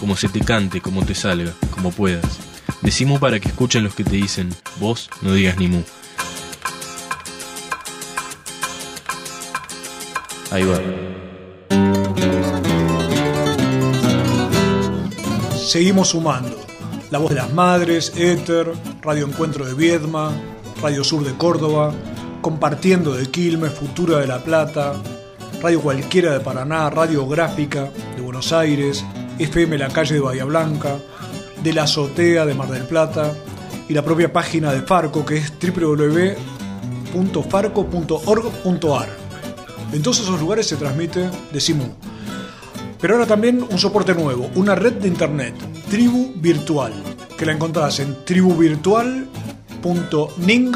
como se te cante, como te salga, como puedas. Decimu para que escuchen los que te dicen, vos no digas ni mu. Ahí va. Seguimos sumando. La voz de las madres, Éter, Radio Encuentro de Viedma, Radio Sur de Córdoba, Compartiendo de Quilmes, Futura de La Plata, Radio Cualquiera de Paraná, Radio Gráfica de Buenos Aires, FM La Calle de Bahía Blanca, de la Azotea de Mar del Plata y la propia página de Farco que es www.farco.org.ar. En todos esos lugares se transmite Decimu. Pero ahora también un soporte nuevo, una red de internet, Tribu Virtual, que la encontrás en tribuvirtual.ning,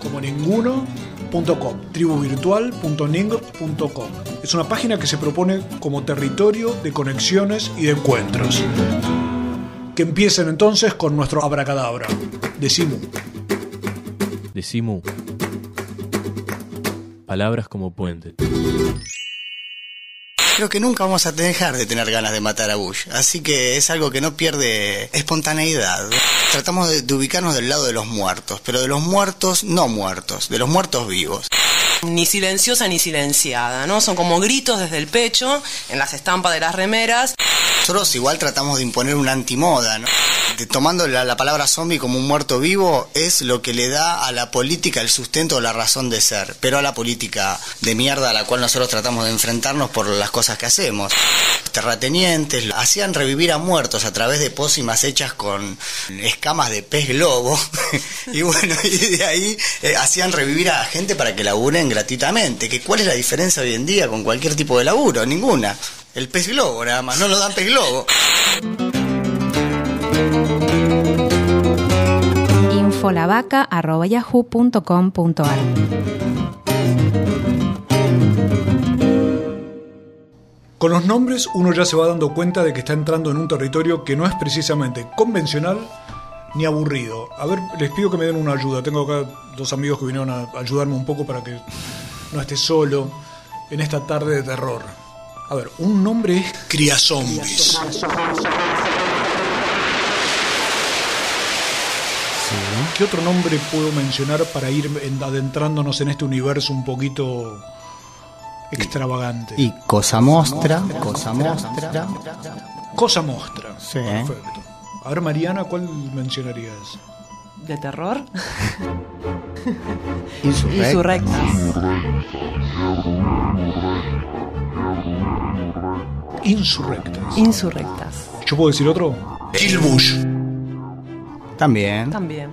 como ninguno, .com, tribuvirtual.ning.com. Es una página que se propone como territorio de conexiones y de encuentros. Que empiecen entonces con nuestro abracadabra. Decimu. Decimu. Palabras como puente. Creo que nunca vamos a dejar de tener ganas de matar a Bush, así que es algo que no pierde espontaneidad. Tratamos de, de ubicarnos del lado de los muertos, pero de los muertos no muertos, de los muertos vivos. Ni silenciosa ni silenciada, ¿no? Son como gritos desde el pecho, en las estampas de las remeras. Nosotros igual tratamos de imponer una antimoda, ¿no? De- tomando la, la palabra zombie como un muerto vivo es lo que le da a la política el sustento o la razón de ser, pero a la política de mierda a la cual nosotros tratamos de enfrentarnos por las cosas que hacemos. Terratenientes hacían revivir a muertos a través de pócimas hechas con escamas de pez globo y bueno, y de ahí eh, hacían revivir a gente para que laburen gratuitamente. Que ¿Cuál es la diferencia hoy en día con cualquier tipo de laburo? Ninguna. El pez globo nada más, no lo dan pez globo. infolavaca.yahoo.com.ar Con los nombres uno ya se va dando cuenta de que está entrando en un territorio que no es precisamente convencional ni aburrido. A ver, les pido que me den una ayuda. Tengo acá dos amigos que vinieron a ayudarme un poco para que no esté solo en esta tarde de terror. A ver, un nombre es Criazombies. ¿Qué otro nombre puedo mencionar para ir en- adentrándonos en este universo un poquito extravagante? Y cosa mostra, cosa mostra. Cosa Mostra. Sí. Perfecto. A ver, Mariana, ¿cuál mencionarías? ¿De terror? Insurrecta. Insurrectas. Insurrectas. Insurrectas. ¿Yo puedo decir otro? Kill Bush. También. También.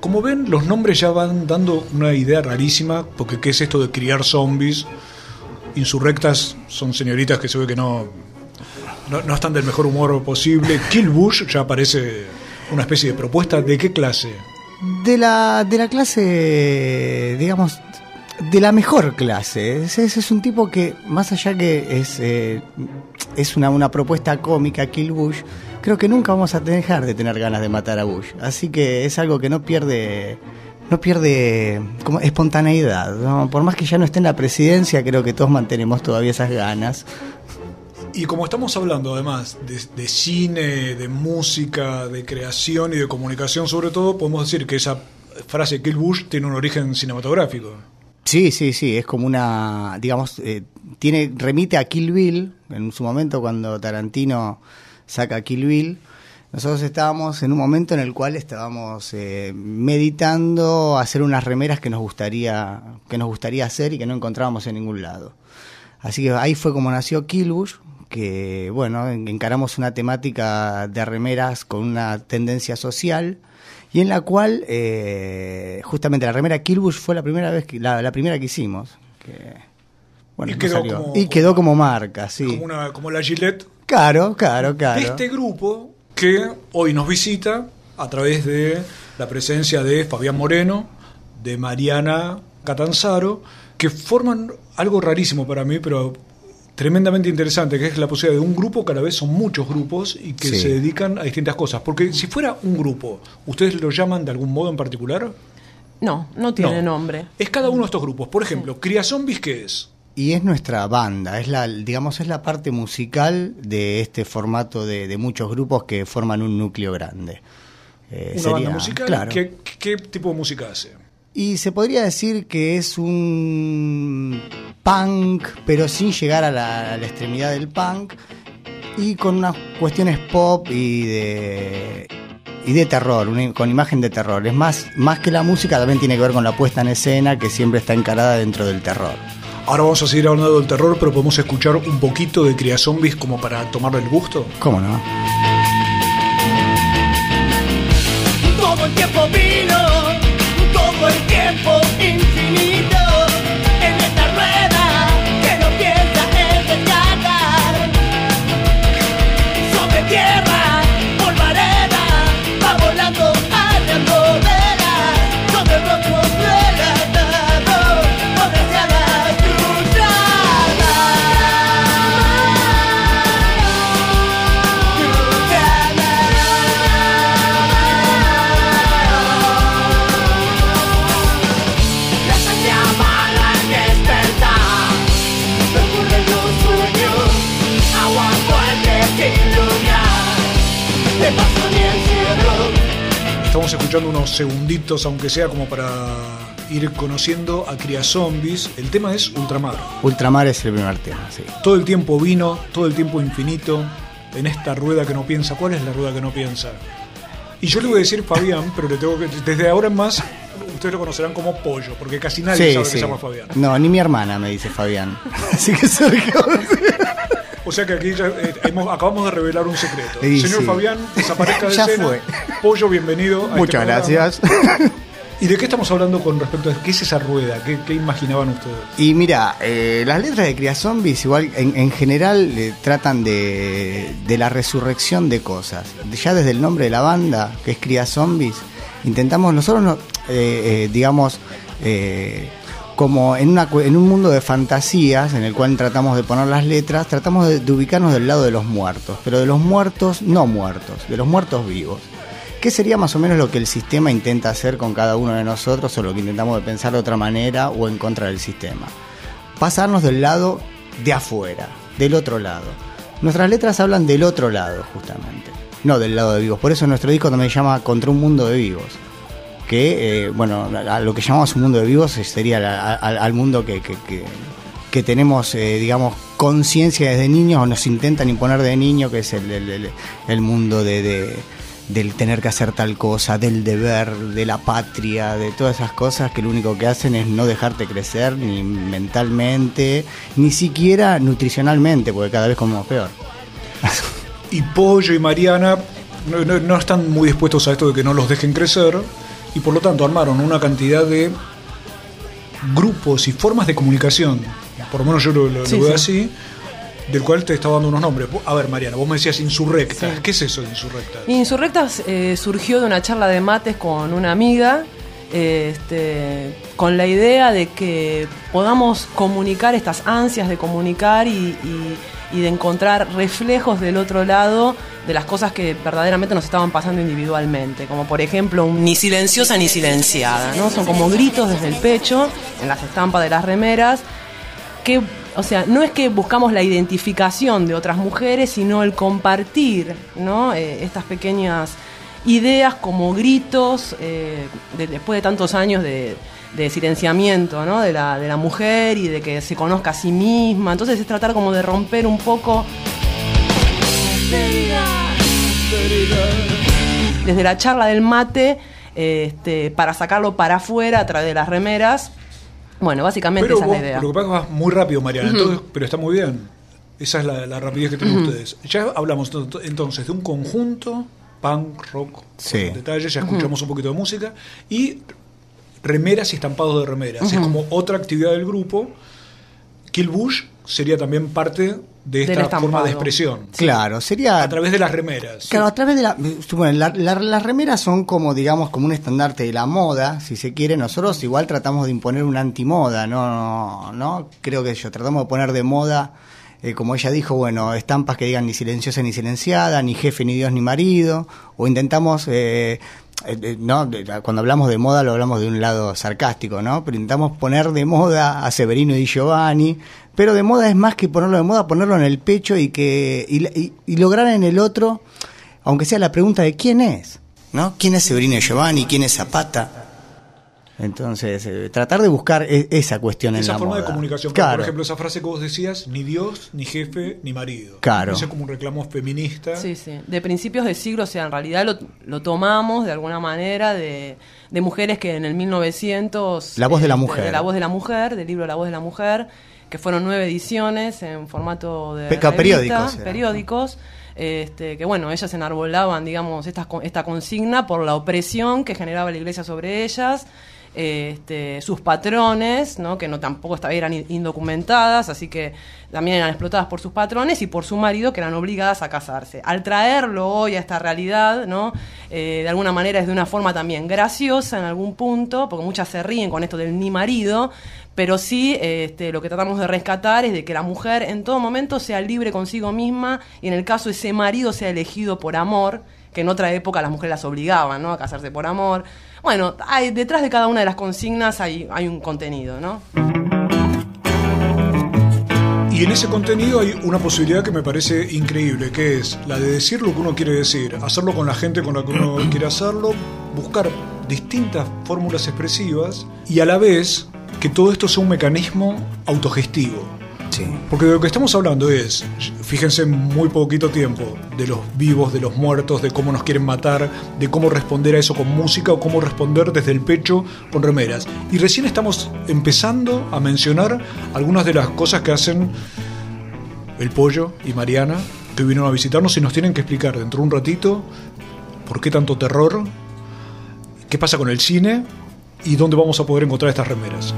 Como ven, los nombres ya van dando una idea rarísima, porque ¿qué es esto de criar zombies? Insurrectas son señoritas que se ve que no, no, están del mejor humor posible. Kill Bush ya parece una especie de propuesta. ¿De qué clase? De la, de la clase, digamos, de la mejor clase. Ese, ese es un tipo que, más allá que es, eh, es una, una propuesta cómica, Kill Bush, creo que nunca vamos a dejar de tener ganas de matar a Bush. Así que es algo que no pierde no pierde como espontaneidad. ¿no? Por más que ya no esté en la presidencia, creo que todos mantenemos todavía esas ganas. Y como estamos hablando además de, de cine, de música, de creación y de comunicación sobre todo, podemos decir que esa frase Kill Bush tiene un origen cinematográfico. Sí, sí, sí, es como una, digamos, eh, tiene remite a Kill Bill, en su momento cuando Tarantino saca Kill Bill, nosotros estábamos en un momento en el cual estábamos eh, meditando hacer unas remeras que nos gustaría que nos gustaría hacer y que no encontrábamos en ningún lado. Así que ahí fue como nació Killbush, que bueno, en- encaramos una temática de remeras con una tendencia social y en la cual eh, justamente la remera Killbush fue la primera vez que, la, la primera que hicimos. Que, Bueno, Y no quedó salió. como- y quedó como marca, sí. Como, una, como la Gillette Claro, claro, claro. de este grupo que hoy nos visita a través de la presencia de Fabián Moreno, de Mariana Catanzaro, que forman algo rarísimo para mí, pero tremendamente interesante, que es la posibilidad de un grupo, cada vez son muchos grupos y que Sí. se dedican a distintas cosas. Porque si fuera un grupo, ¿ustedes lo llaman de algún modo en particular? No, no tiene No. nombre. Es cada uno de estos grupos. Por ejemplo, ¿qué es? Y es nuestra banda, es la, digamos, es la parte musical de este formato de, de muchos grupos que forman un núcleo grande. Eh, Una sería- banda musical. claro. ¿Qué, qué tipo de música hace? Y se podría decir que es un punk, pero sin llegar a la, a la extremidad del punk, y con unas cuestiones pop y de y de terror, una- con imagen de terror. Es más, más que la música, también tiene que ver con la puesta en escena, que siempre está encarada dentro del terror. Ahora vamos a seguir hablando del terror, pero podemos escuchar un poquito de Cría Zombies como para tomarle el gusto. ¿Cómo no? Todo el tiempo vino, todo el tiempo infinito escuchando unos segunditos, aunque sea como para ir conociendo a Cría Zombies. El tema es Ultramar. Ultramar es el primer tema, sí. Todo el tiempo vino, todo el tiempo infinito, en esta rueda que no piensa. ¿Cuál es la rueda que no piensa? Y yo le voy a decir Fabián, pero le tengo que, desde ahora en más, ustedes lo conocerán como Pollo, porque casi nadie Sí, sabe sí. que se llama Fabián. No, ni mi hermana me dice Fabián. Así que Sergio. O sea que aquí ya, eh, hemos- acabamos de revelar un secreto. Sí, Señor sí. Fabián, desaparezca de Ya escena. fue. Pollo, bienvenido. a este Muchas gracias. ¿Y de qué estamos hablando con respecto a qué es esa rueda? ¿Qué, qué imaginaban ustedes? Y mira, eh, las letras de Cría Zombies igual en, en general eh, tratan de, de la resurrección de cosas. Ya desde el nombre de la banda, que es Cría Zombies, intentamos nosotros, no, eh, digamos, como en, un mundo de fantasías en el cual tratamos de poner las letras, tratamos de, de ubicarnos del lado de los muertos, pero de los muertos no muertos, de los muertos vivos. ¿Qué sería más o menos lo que el sistema intenta hacer con cada uno de nosotros o lo que intentamos de pensar de otra manera o en contra del sistema? Pasarnos del lado de afuera, del otro lado. Nuestras letras hablan del otro lado, justamente, no del lado de vivos. Por eso nuestro disco también se llama Contra un mundo de vivos. Que, eh, bueno, a lo que llamamos un mundo de vivos sería la- a- al, mundo que, que- tenemos, eh, digamos, conciencia desde niños o nos intentan imponer de niño, que es el, el- mundo de, de- del tener que hacer tal cosa, del deber, de la patria, de todas esas cosas que lo único que hacen es no dejarte crecer ni mentalmente, ni siquiera nutricionalmente, porque cada vez comemos peor. Y Pollo y Mariana no, no- no están muy dispuestos a esto de que no los dejen crecer y por lo tanto armaron una cantidad de grupos y formas de comunicación, por lo menos yo lo, lo- lo Sí, veo sí. así, del cual te estaba dando unos nombres. A ver, Mariana, vos me decías insurrecta. Sí. ¿Qué es eso de insurrecta? Insurrectas eh, surgió de una charla de mates con una amiga, eh, este, con la idea de que podamos comunicar estas ansias de comunicar y, y- y de encontrar reflejos del otro lado de las cosas que verdaderamente nos estaban pasando individualmente, como por ejemplo un ni silenciosa ni silenciada, ¿no? Son como gritos desde el pecho en las estampas de las remeras que, o sea, no es que buscamos la identificación de otras mujeres, sino el compartir, ¿no? Eh, estas pequeñas ideas como gritos eh, de- después de tantos años de, de silenciamiento, ¿no? De la, de la mujer y de que se conozca a sí misma. Entonces es tratar como de romper un poco desde la charla del mate este, para sacarlo para afuera a través de las remeras. Bueno, básicamente Pero esa vos, es la idea. lo que pasa es que vas muy rápido, Mariana, entonces, pero está muy bien. Esa es la, la rapidez que tienen ustedes. Ya hablamos to- to- entonces de un conjunto, punk, rock, Sí. con detalles, ya escuchamos un poquito de música, y remeras y estampados de remeras. Es como otra actividad del grupo Kill Bush sería también parte de esta forma de expresión. Claro, sería A través de las remeras. Claro, a través de la, bueno, la- la- las remeras son como, digamos, como un estandarte de la moda, si se quiere. Nosotros igual tratamos de imponer una antimoda, no, no, no creo que yo tratamos de poner de moda, eh, como ella dijo, bueno, estampas que digan ni silenciosa ni silenciada, ni jefe ni Dios ni marido, o intentamos, eh, eh, eh, no, cuando hablamos de moda lo hablamos de un lado sarcástico, ¿no? Pero intentamos poner de moda a Severino y Giovanni, pero de moda es más que ponerlo de moda, ponerlo en el pecho y que y, y- y lograr en el otro, aunque sea la pregunta de quién es, ¿no? ¿Quién es Severino y Giovanni? ¿Quién es Zapata? Entonces, eh, tratar de buscar e- esa cuestión en Esa la forma de comunicación. Claro. Por ejemplo, esa frase que vos decías, ni Dios, ni jefe, ni marido. Claro. Ese es como un reclamo feminista. Sí, sí. De principios de siglo, o sea, en realidad lo, lo tomamos de alguna manera de, de mujeres que en el 1900... La voz de la este, mujer. de La voz de la mujer, del libro La voz de la mujer, que fueron nueve ediciones en formato de Peca- revista, periódicos periódicos, este, que bueno, ellas enarbolaban, digamos, estas, co- esta consigna por la opresión que generaba la iglesia sobre ellas, este, sus patrones, ¿no? que no tampoco eran in- indocumentadas, así que también eran explotadas por sus patrones y por su marido, que eran obligadas a casarse. Al traerlo hoy a esta realidad, ¿no? Eh, de alguna manera es de una forma también graciosa en algún punto, porque muchas se ríen con esto del ni marido, pero sí este, lo que tratamos de rescatar es de que la mujer en todo momento sea libre consigo misma y en el caso ese marido sea elegido por amor, que en otra época las mujeres las obligaban ¿no? a casarse por amor. Bueno, hay, detrás de cada una de las consignas hay, hay un contenido, ¿no? Y en ese contenido hay una posibilidad que me parece increíble, que es la de decir lo que uno quiere decir, hacerlo con la gente con la que uno quiere hacerlo, buscar distintas fórmulas expresivas y a la vez que todo esto sea un mecanismo autogestivo. Porque de lo que estamos hablando es, fíjense en muy poquito tiempo, de los vivos, de los muertos, de cómo nos quieren matar, de cómo responder a eso con música o cómo responder desde el pecho con remeras. Y recién estamos empezando a mencionar algunas de las cosas que hacen el pollo y Mariana, que vinieron a visitarnos y nos tienen que explicar dentro de un ratito por qué tanto terror, qué pasa con el cine y dónde vamos a poder encontrar estas remeras.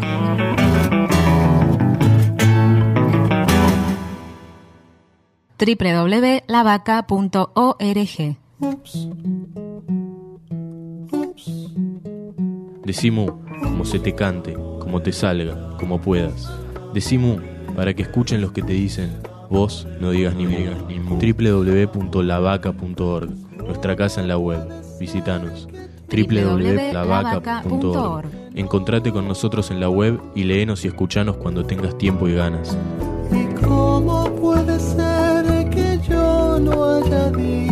www.lavaca.org Decimu, como se te cante, como te salga, como puedas. Decimu, para que escuchen los que te dicen, vos no digas ni mu. www.lavaca.org, nuestra casa en la web. Visitanos. www.lavaca.org. Encontrate con nosotros en la web y léenos y escuchanos cuando tengas tiempo y ganas. ¿Y cómo puede ser yo no haya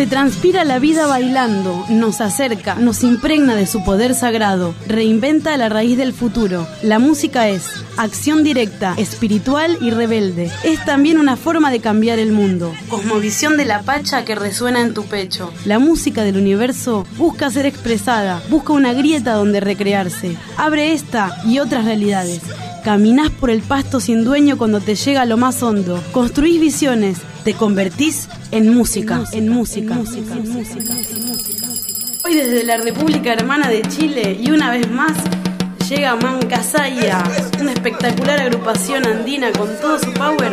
Se transpira la vida bailando, nos acerca, nos impregna de su poder sagrado, reinventa la raíz del futuro. La música es acción directa, espiritual y rebelde. Es también una forma de cambiar el mundo. Cosmovisión de la pacha que resuena en tu pecho. La música del universo busca ser expresada, busca una grieta donde recrearse. Abre esta y otras realidades. Caminás por el pasto sin dueño cuando te llega lo más hondo. Construís visiones, te convertís en música, en música, en música, en música. Hoy desde la República Hermana de Chile y una vez más llega Mancasaya, una espectacular agrupación andina con todo su power.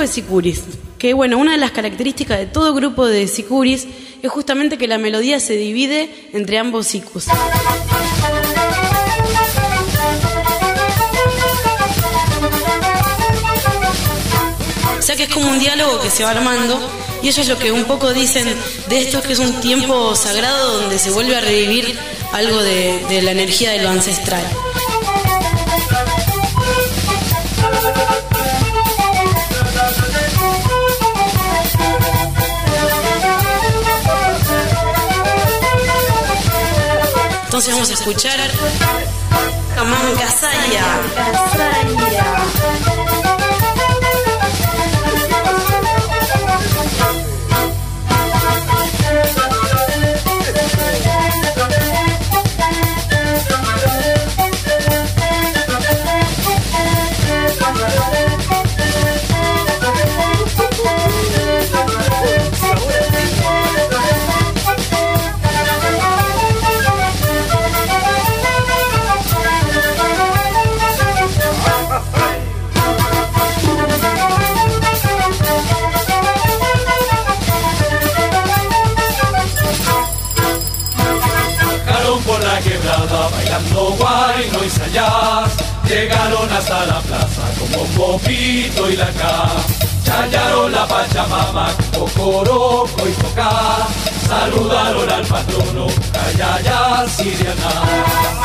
De sicuris. Que bueno, una de las características de todo grupo de sicuris es justamente que la melodía se divide entre ambos sicus. O sea que es como un diálogo que se va armando y ellos lo que un poco dicen de esto es que es un tiempo sagrado donde se vuelve a revivir algo de la energía de lo ancestral. Vamos a escuchar Camanca Saya. Guayno y sayas Llegaron hasta la plaza como popito y la ca Chayaron la pachamama, cocoroco y toca Saludaron al patrono, callaya siriana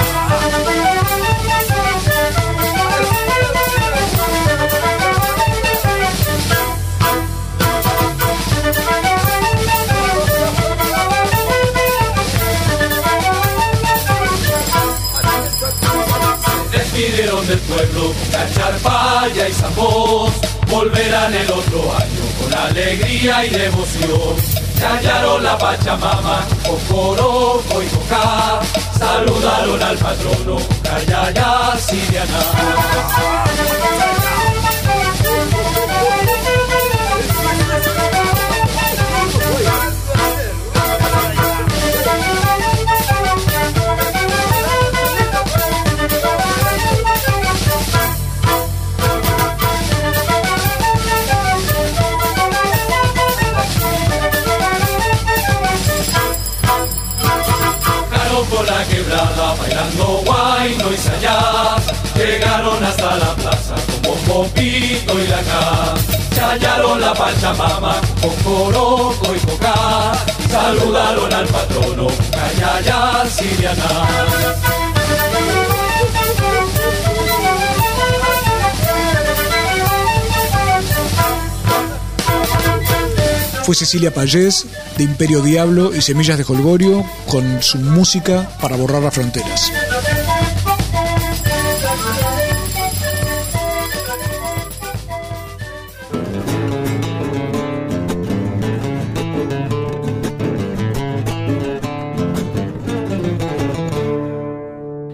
despidieron del pueblo con cacharpaya y zambos. Volverán el otro año con alegría y devoción. Callaron la Pachamama, Cocoroco y Coca. Saludaron al patrono, Siriana. Bajaron bailando guayno y sayas Llegaron hasta la plaza como Popito y la ca Chayaron la pachamama con coroco y coca. Saludaron al patrono, callaya siriana Fue Cecilia Payés de Imperio Diablo y Semillas de Holgorio con su música para borrar las fronteras.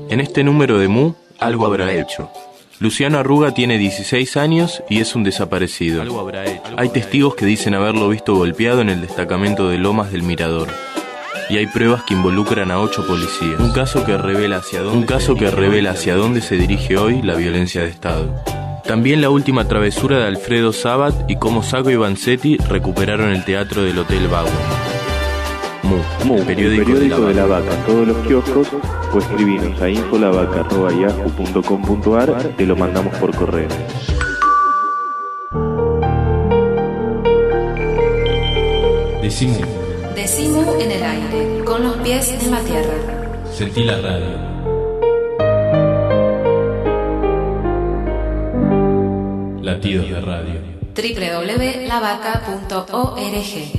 En este número de Mu, algo habrá hecho. Luciano Arruga tiene 16 años y es un desaparecido. Hay testigos que dicen haberlo visto golpeado en el destacamento de Lomas del Mirador. Y hay pruebas que involucran a ocho policías. Un caso que revela hacia dónde, un caso que revela hacia dónde se dirige hoy la violencia de Estado. También la última travesura de Alfredo Sabat y cómo Saco y Vanzetti recuperaron el teatro del Hotel Bauer. Mu, Mu, el periódico, de, la de la vaca. en todos los kioscos o escribinos a infolavaca.yahoo.com.ar te lo mandamos por correo. Decimos, Decimu en el aire, con los pies en la tierra. sentí la radio. Latidos de radio. www.lavaca.org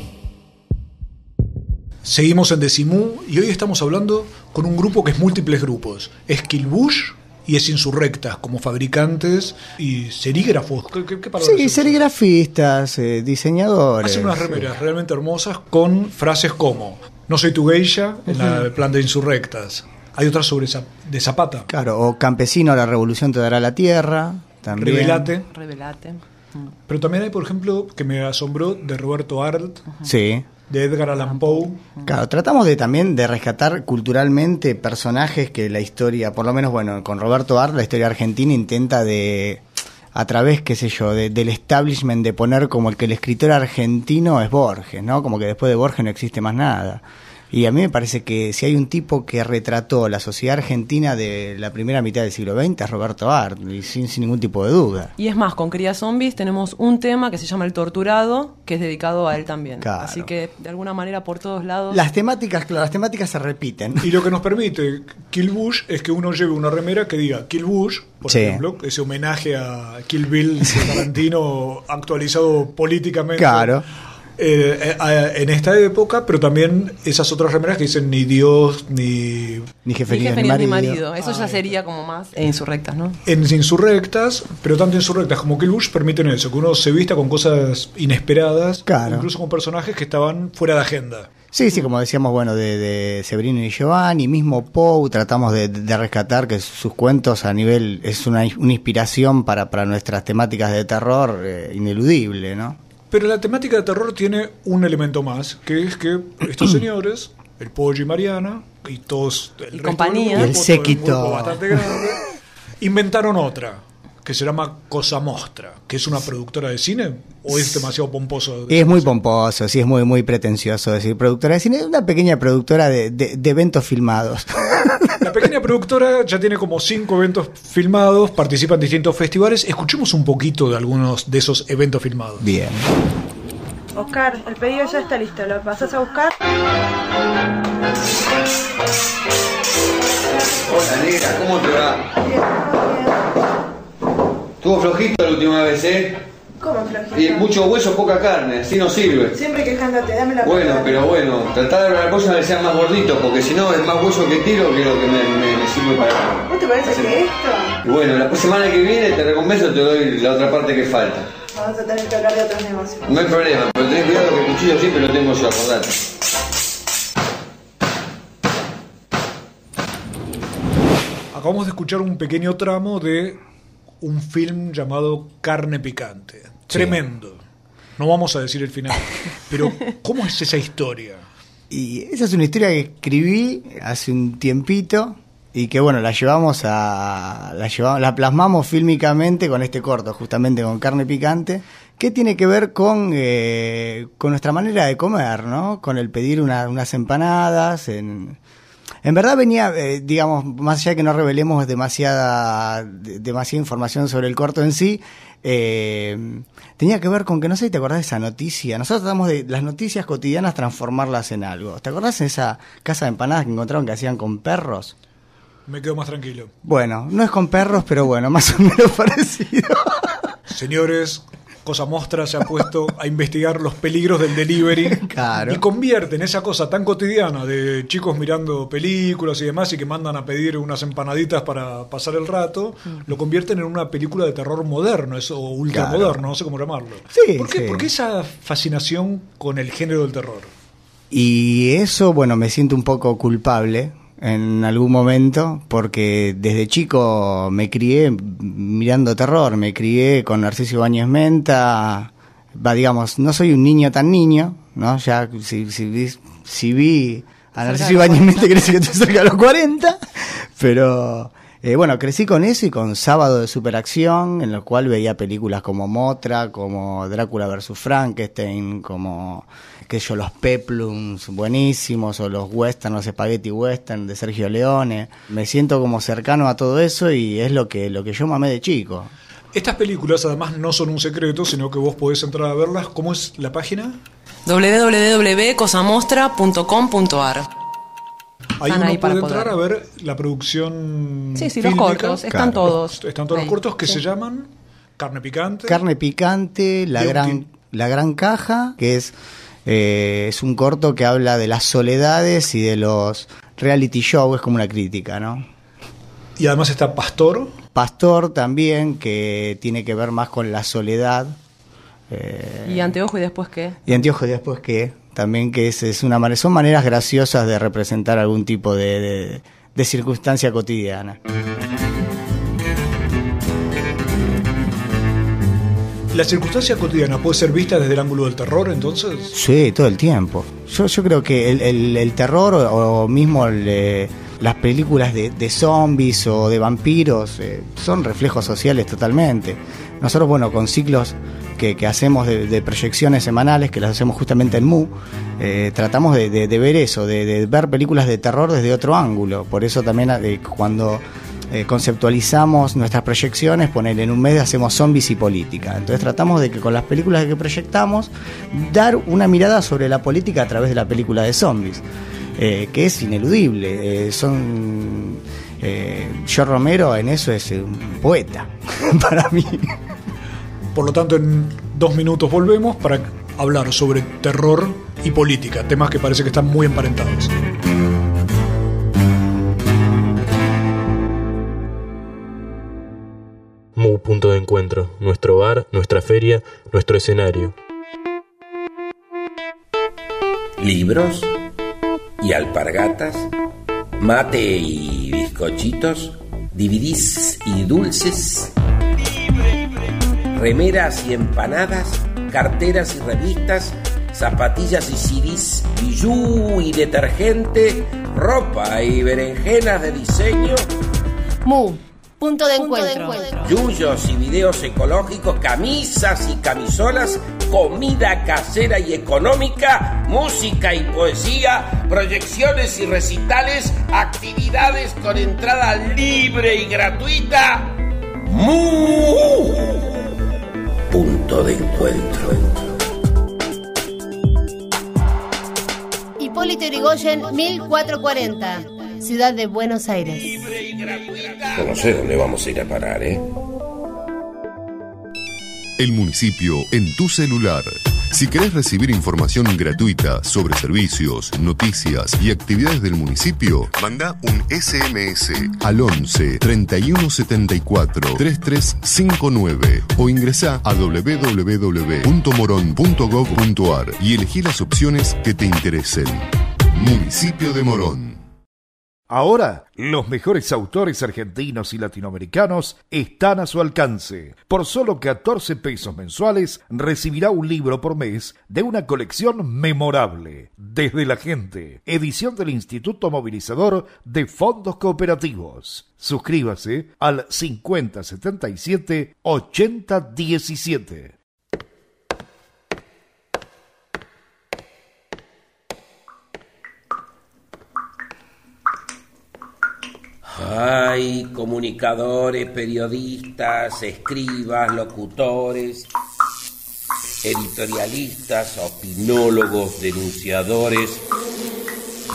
Seguimos en Decimú y hoy estamos hablando con un grupo que es múltiples grupos. Es Kilbush y es Insurrectas como fabricantes y serígrafos. ¿Qué, qué, Sí, serigrafistas, eh, diseñadores. Hacen unas remeras realmente hermosas con frases como No soy tu geisha en la- el plan de Insurrectas. Hay otras sobre Zap- de Zapata. Claro, o Campesino, la revolución te dará la tierra. También. Revelate. Revelate. Pero también hay, por ejemplo, que me asombró de Roberto Arlt, Sí. De Edgar Allan Poe. Claro, tratamos de también de rescatar culturalmente personajes que la historia, por lo menos bueno, con Roberto Art, la historia argentina intenta de a través, qué sé yo, de- del establishment de poner como el que el escritor argentino es Borges, ¿no? Como que después de Borges no existe más nada. Y a mí me parece que si hay un tipo que retrató la sociedad argentina de la primera mitad del siglo XX es Roberto Art, y sin, sin ningún tipo de duda. Y es más, con Cría Zombies tenemos un tema que se llama El Torturado, que es dedicado a él también. Claro. Así que, de alguna manera, por todos lados... Las temáticas, claro, las temáticas se repiten. Y lo que nos permite Kill Bush es que uno lleve una remera que diga Kill Bush, por Sí. ejemplo, ese homenaje a Kill Bill Tarantino actualizado políticamente. Claro. Eh, eh, en esta época, pero también esas otras remeras que dicen ni Dios ni... Ni jefe, Ni ni, jefe ni ni, ni marido. marido. Eso ya sería como más e insurrectas, ¿no? En insurrectas, pero tanto insurrectas como Kill Bush permiten eso, que uno se vista con cosas inesperadas, Claro. incluso con personajes que estaban fuera de agenda. Sí, sí, como decíamos, bueno, de, de Severino y Giovanni, mismo Poe, tratamos de, de rescatar que sus cuentos a nivel es una, una inspiración para, para nuestras temáticas de terror eh, ineludible, ¿no? Pero la temática de terror tiene un elemento más, que es que estos señores, el Pollo y Mariana, y todos el resto del compañía. grupo, Y el séquito. grupo bastante grande, inventaron otra, que se llama Cosa Mostra, que es una productora de cine, o es demasiado pomposo. Es muy pomposo, sí, es muy, muy pretencioso decir productora de cine, es una pequeña productora de, de- de eventos filmados. La pequeña productora ya tiene como cinco eventos filmados, participa en distintos festivales. Escuchemos un poquito de algunos de esos eventos filmados. Bien. Oscar, el pedido ya está listo. ¿Lo pasás a buscar? Hola negra, ¿cómo te va? Estuvo flojito la última vez, ¿eh? ¿Cómo Y flojito? mucho hueso, poca carne, así no sirve. Siempre quejándote, dame la Bueno, pero bueno, tratá de la cosa de que sea más gordito, porque si no es más hueso que tiro que lo que me, me- me sirve para... ¿No te parece que esto? Y bueno, la semana que viene te recompenso, te doy la otra parte que falta. Vamos a tener que hablar de otros negocios. No hay problema, pero tenés cuidado que el cuchillo siempre lo tengo yo, acordate. Acabamos de escuchar un pequeño tramo de un film llamado Carne Picante. Tremendo. No vamos a decir el final. Pero, ¿cómo es esa historia? Y esa es una historia que escribí hace un tiempito y que bueno, la llevamos a la llevamos, la plasmamos fílmicamente con este corto, justamente con carne picante, que tiene que ver con eh, con nuestra manera de comer, ¿no? Con el pedir una- unas empanadas en en verdad venía, eh, digamos, más allá de que no revelemos demasiada, de- demasiada información sobre el corto en sí, eh, tenía que ver con que, no sé si te acordás de esa noticia, nosotros tratamos de las noticias cotidianas transformarlas en algo. ¿Te acordás de esa casa de empanadas que encontraron que hacían con perros? Me quedo más tranquilo. Bueno, no es con perros, pero bueno, más o menos parecido. Señores, Cosa Mostra se ha puesto a investigar los peligros del delivery Claro. y convierten esa cosa tan cotidiana de chicos mirando películas y demás y que mandan a pedir unas empanaditas para pasar el rato, lo convierten en una película de terror moderno es- o ultramoderno, no sé cómo llamarlo. Sí, ¿Por, qué, sí. por qué esa fascinación con el género del terror? Y eso, bueno, me siento un poco culpable en algún momento, porque desde chico me crié mirando terror, me crié con Narciso Bañez Menta, va, digamos, no soy un niño tan niño, ¿no? Ya, si, si, vi, si vi a Narciso Bañez Menta, quiere decir que estoy cerca de los 40, pero... eh, bueno, crecí con eso y con Sábado de Superacción, en lo cual veía películas como Motra, como Drácula vs. Frankenstein, como, qué sé yo, los Peplums buenísimos, o los western, los spaghetti western de Sergio Leone. Me siento como cercano a todo eso y es lo que, lo que yo mamé de chico. Estas películas además no son un secreto, sino que vos podés entrar a verlas. ¿Cómo es la página? www.cosamostra.com.ar Ahí uno ahí puede entrar poder. a ver la producción. Sí, sí, los cortos, están Claro. todos. Están todos ahí, los cortos que sí. se llaman Carne Picante. Carne picante, la gran, la gran caja, que es, eh, es un corto que habla de las soledades y de los reality shows, es como una crítica, ¿no? Y además está Pastor. Pastor también, que tiene que ver más con la soledad. eh, Y anteojo y después qué. y Antiojo y después que también que es, es una manera, son maneras graciosas de representar algún tipo de, de- de circunstancia cotidiana. La circunstancia cotidiana puede ser vista desde el ángulo del terror, entonces. Sí, todo el tiempo. Yo, yo creo que el, el- terror o, mismo eh, las películas de, de zombies o de vampiros eh, son reflejos sociales totalmente. Nosotros, bueno, con ciclos que, que hacemos de, proyecciones semanales, que las hacemos justamente en MU, eh, tratamos de, de- ver eso, de, de ver películas de terror desde otro ángulo. Por eso también eh, cuando eh, conceptualizamos nuestras proyecciones, poner en un mes hacemos zombies y política. Entonces tratamos de que con las películas que proyectamos, dar una mirada sobre la política a través de la película de zombies, eh, que es ineludible. Eh, son Yo Romero en eso es un poeta para mí. Por lo tanto, en dos minutos volvemos para hablar sobre terror y política, temas que parece que están muy emparentados. Punto de encuentro, nuestro bar, nuestra feria, nuestro escenario. Libros y alpargatas, mate y bizcochitos, dividís y dulces, remeras y empanadas, carteras y revistas, zapatillas y CDs, bijú y detergente, ropa y berenjenas de diseño. Mu, punto de encuentro. Yuyos y videos ecológicos, camisas y camisolas, comida casera y económica, música y poesía, proyecciones y recitales, actividades con entrada libre y gratuita. Mu. Punto de encuentro. Hipólito Yrigoyen, 1440. Ciudad de Buenos Aires. No sé dónde vamos a ir a parar, ¿eh? El municipio en tu celular. Si querés recibir información gratuita sobre servicios, noticias y actividades del municipio, manda un SMS al 11 3174 3359 o ingresa a www.moron.gov.ar y elegí las opciones que te interesen. Municipio de Morón. Ahora, los mejores autores argentinos y latinoamericanos están a su alcance. Por solo 14 pesos mensuales recibirá un libro por mes de una colección memorable. Desde la gente, edición del Instituto Movilizador de Fondos Cooperativos. Suscríbase al 5077 8017. Hay comunicadores, periodistas, escribas, locutores, editorialistas, opinólogos, denunciadores,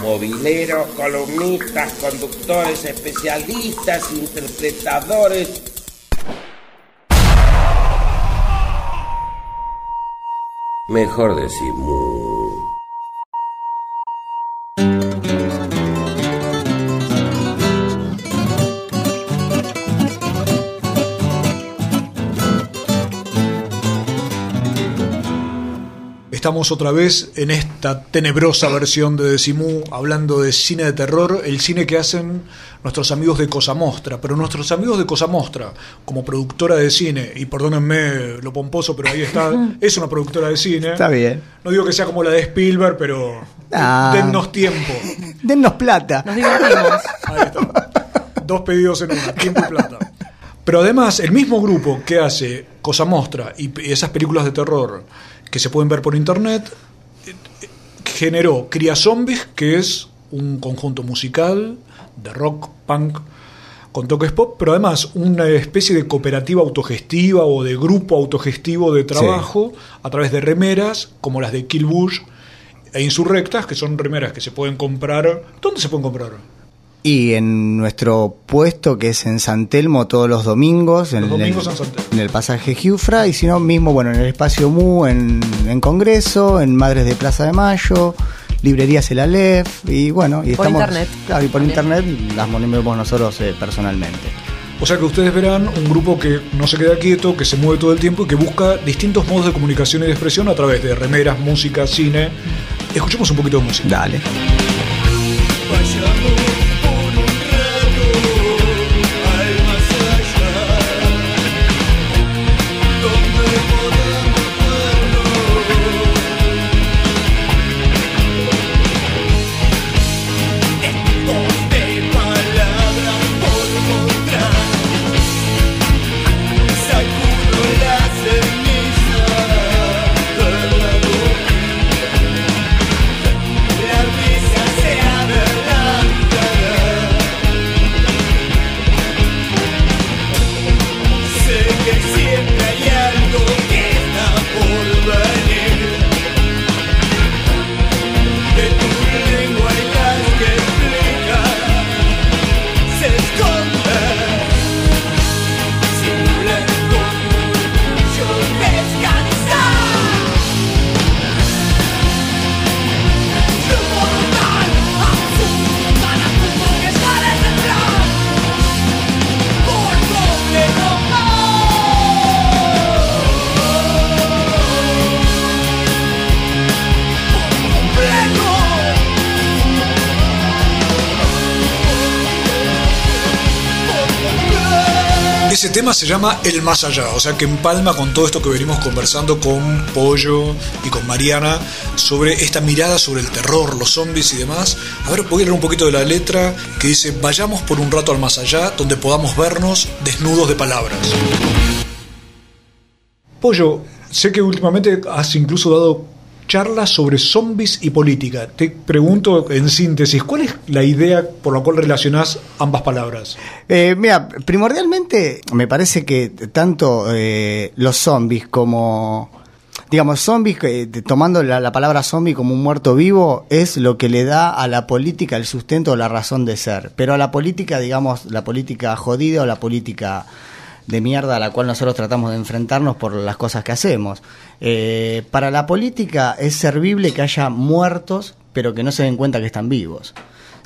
mobileros, columnistas, conductores, especialistas, interpretadores. Mejor decir Estamos otra vez en esta tenebrosa versión de Decimú, hablando de cine de terror, el cine que hacen nuestros amigos de Cosa Mostra. Pero nuestros amigos de Cosa Mostra, como productora de cine, y perdónenme lo pomposo, pero ahí está, es una productora de cine. Está bien. No digo que sea como la de Spielberg, pero Ah. dennos tiempo. Dennos plata. Nos divertimos. Ahí está. Dos pedidos en una, tiempo y plata. Pero además, el mismo grupo que hace Cosa Mostra y esas películas de terror que se pueden ver por internet, generó Cría Zombies, que es un conjunto musical de rock, punk, con toques pop, pero además una especie de cooperativa autogestiva o de grupo autogestivo de trabajo a través de remeras, como las de Kill Bush e Insurrectas, que son remeras que se pueden comprar. ¿Dónde se pueden comprar? Y en nuestro puesto, que es en San Telmo, todos los domingos, en, domingos el, en San Telmo. en el pasaje Giufra, y si no, mismo, bueno, en el espacio MU, en, en Congreso, en Madres de Plaza de Mayo, librerías El Aleph, y bueno, y Por estamos. internet. Claro, y por internet las ponemos nosotros eh, personalmente. O sea que ustedes verán un grupo que no se queda quieto, que se mueve todo el tiempo y que busca distintos modos de comunicación y de expresión a través de remeras, música, cine. Escuchemos un poquito de música. Dale. Tema se llama El Más Allá, o sea que empalma con todo esto que venimos conversando con Pollo y con Mariana sobre esta mirada sobre el terror, los zombies y demás. A ver, voy leer un poquito de la letra que dice, vayamos por un rato al más allá donde podamos vernos desnudos de palabras. Pollo, sé que últimamente has incluso dado charlas sobre zombies y política. Te pregunto en síntesis, ¿cuál es la idea por la cual relacionás ambas palabras? Eh, mira, primordialmente me parece que tanto eh, los zombies como, digamos, zombies, eh, tomando la, la, palabra zombie como un muerto vivo, es lo que le da a la política el sustento o la razón de ser. Pero a la política, digamos, la política jodida o la política de mierda a la cual nosotros tratamos de enfrentarnos por las cosas que hacemos. Eh, para la política es servible que haya muertos, pero que no se den cuenta que están vivos.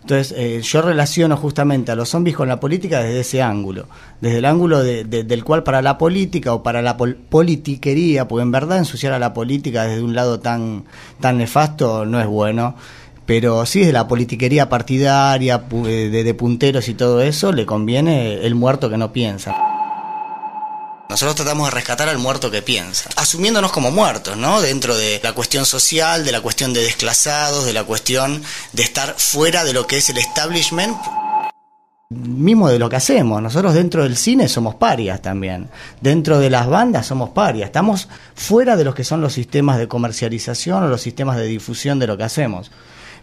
Entonces, eh, yo relaciono justamente a los zombies con la política desde ese ángulo, desde el ángulo de, de, del cual para la política o para la pol politiquería, porque en verdad ensuciar a la política desde un lado tan, tan nefasto no es bueno, pero sí desde la politiquería partidaria, de, de punteros y todo eso, le conviene el muerto que no piensa. Nosotros tratamos de rescatar al muerto que piensa, asumiéndonos como muertos, ¿no? Dentro de la cuestión social, de la cuestión de desclasados, de la cuestión de estar fuera de lo que es el establishment. Mismo de lo que hacemos, nosotros dentro del cine somos parias también, dentro de las bandas somos parias, estamos fuera de los que son los sistemas de comercialización o los sistemas de difusión de lo que hacemos.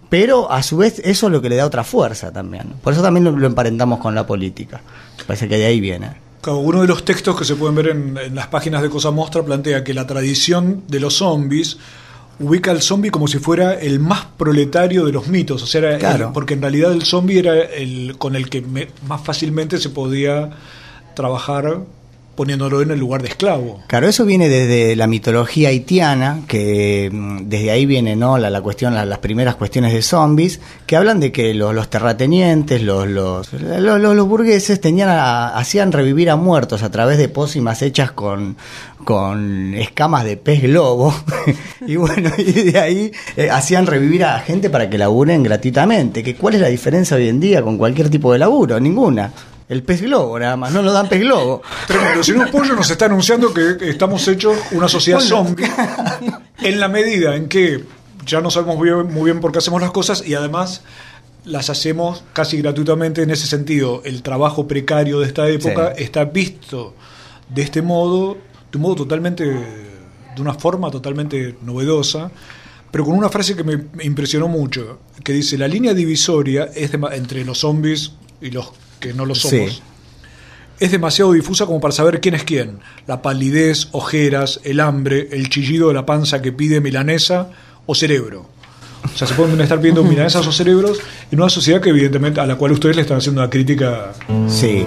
Pero a su vez eso es lo que le da otra fuerza también. Por eso también lo, lo emparentamos con la política. Parece que de ahí viene. Uno de los textos que se pueden ver en, en, las páginas de Cosa Mostra plantea que la tradición de los zombies ubica al zombie como si fuera el más proletario de los mitos, o sea, claro. el, porque en realidad el zombie era el con el que me, más fácilmente se podía trabajar poniéndolo en el lugar de esclavo. Claro, eso viene desde la mitología haitiana, que desde ahí viene ¿no? la, la cuestión, la, las primeras cuestiones de zombies, que hablan de que los, los terratenientes, los, los, los, los burgueses tenían a, hacían revivir a muertos a través de pócimas hechas con, con escamas de pez globo. y bueno, y de ahí eh, hacían revivir a gente para que laburen gratuitamente. Que, ¿Cuál es la diferencia hoy en día con cualquier tipo de laburo? Ninguna. El pez globo, nada más, no lo dan pez globo. Tremendo. Si un pollo nos está anunciando que estamos hechos una sociedad zombie en la medida en que ya no sabemos muy bien, muy bien por qué hacemos las cosas y además las hacemos casi gratuitamente en ese sentido. El trabajo precario de esta época sí. está visto de este modo, de un modo totalmente, de una forma totalmente novedosa pero con una frase que me impresionó mucho, que dice, la línea divisoria es de, entre los zombies y los que no lo somos, sí. es demasiado difusa como para saber quién es quién. La palidez, ojeras, el hambre, el chillido de la panza que pide milanesa o cerebro. O sea, se pueden estar pidiendo milanesas o cerebros en una sociedad que evidentemente a la cual ustedes le están haciendo una crítica. Sí.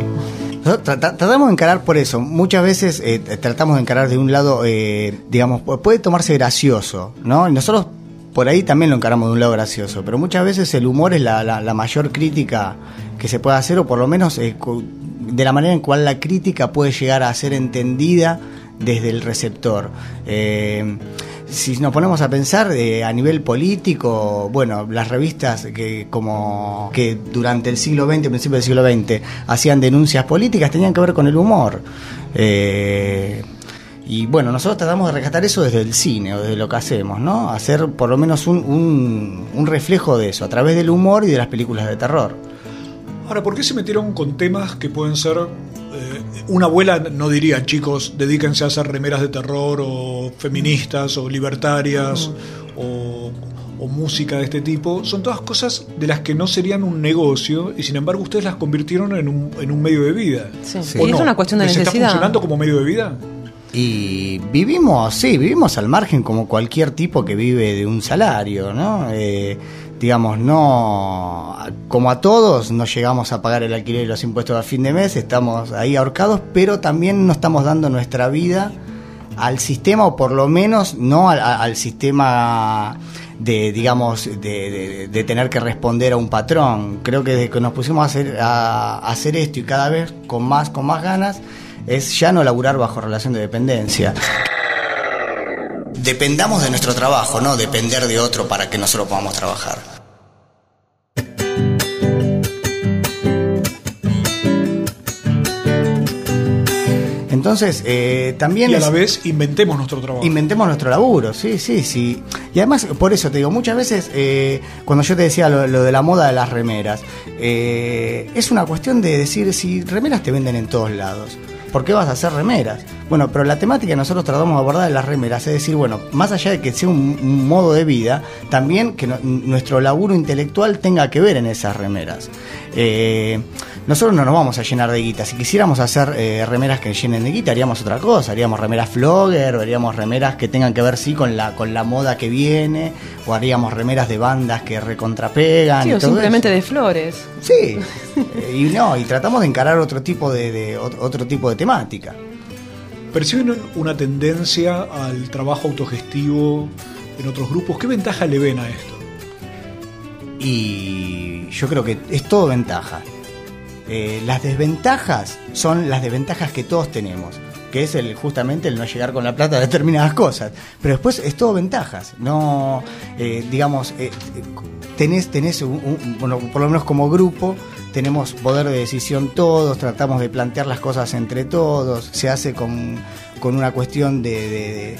Tratamos de encarar por eso. Muchas veces eh, tratamos de encarar de un lado, eh, digamos, puede tomarse gracioso, ¿no? Y nosotros por ahí también lo encaramos de un lado gracioso, pero muchas veces el humor es la, la, la mayor crítica que se puede hacer, o por lo menos eh, de la manera en cual la crítica puede llegar a ser entendida desde el receptor. Eh, si nos ponemos a pensar eh, a nivel político, bueno, las revistas que como que durante el siglo XX, principio del siglo XX, hacían denuncias políticas tenían que ver con el humor. Eh, y bueno, nosotros tratamos de rescatar eso desde el cine o desde lo que hacemos, ¿no? Hacer por lo menos un, un, un reflejo de eso, a través del humor y de las películas de terror. Ahora, ¿por qué se metieron con temas que pueden ser... Eh, una abuela no diría, chicos, dedíquense a hacer remeras de terror o feministas o libertarias o, o, música de este tipo? Son todas cosas de las que no serían un negocio y sin embargo ustedes las convirtieron en un, en un medio de vida. Sí, sí. No? es una cuestión de ¿Les necesidad. está funcionando como medio de vida? Y vivimos, sí, vivimos al margen como cualquier tipo que vive de un salario, ¿no? Eh, digamos, no, como a todos, no llegamos a pagar el alquiler y los impuestos a fin de mes, estamos ahí ahorcados, pero también no estamos dando nuestra vida al sistema, o por lo menos no al, sistema de, digamos, de, tener que responder a un patrón. Creo que desde que nos pusimos a hacer, a, a hacer esto y cada vez con más, con más ganas, es ya no laburar bajo relación de dependencia. Dependamos de nuestro trabajo, no depender de otro para que nosotros podamos trabajar. Entonces, eh, también... Y a es- la vez inventemos nuestro trabajo. Inventemos nuestro laburo, sí, sí, sí. Y además, por eso te digo, muchas veces, eh, cuando yo te decía lo, lo de la moda de las remeras, eh, es una cuestión de decir, si remeras te venden en todos lados, ¿por qué vas a hacer remeras? Bueno, pero la temática que nosotros tratamos de abordar de las remeras es decir, bueno, más allá de que sea un, modo de vida, también que nuestro laburo intelectual tenga que ver en esas remeras. Eh, nosotros no nos vamos a llenar de guita. Si quisiéramos hacer eh, remeras que llenen de guita, haríamos otra cosa. Haríamos remeras flogger, o haríamos remeras que tengan que ver, sí, con la, con la moda que viene, o haríamos remeras de bandas que recontrapegan. Sí, y o todo simplemente eso. de flores. Sí, Eh, y no, y tratamos de encarar otro tipo de, de- ot- otro tipo de temática. ¿Perciben una tendencia al trabajo autogestivo en otros grupos? ¿Qué ventaja le ven a esto? Y yo creo que es todo ventaja. Eh, las desventajas son las desventajas que todos tenemos, que es el justamente el no llegar con la plata a determinadas cosas. Pero después es todo ventajas. No, eh, digamos, eh, tenés, tenés un- un- bueno, por lo menos como grupo, tenemos poder de decisión todos, tratamos de plantear las cosas entre todos, se hace con, con una cuestión de, de- de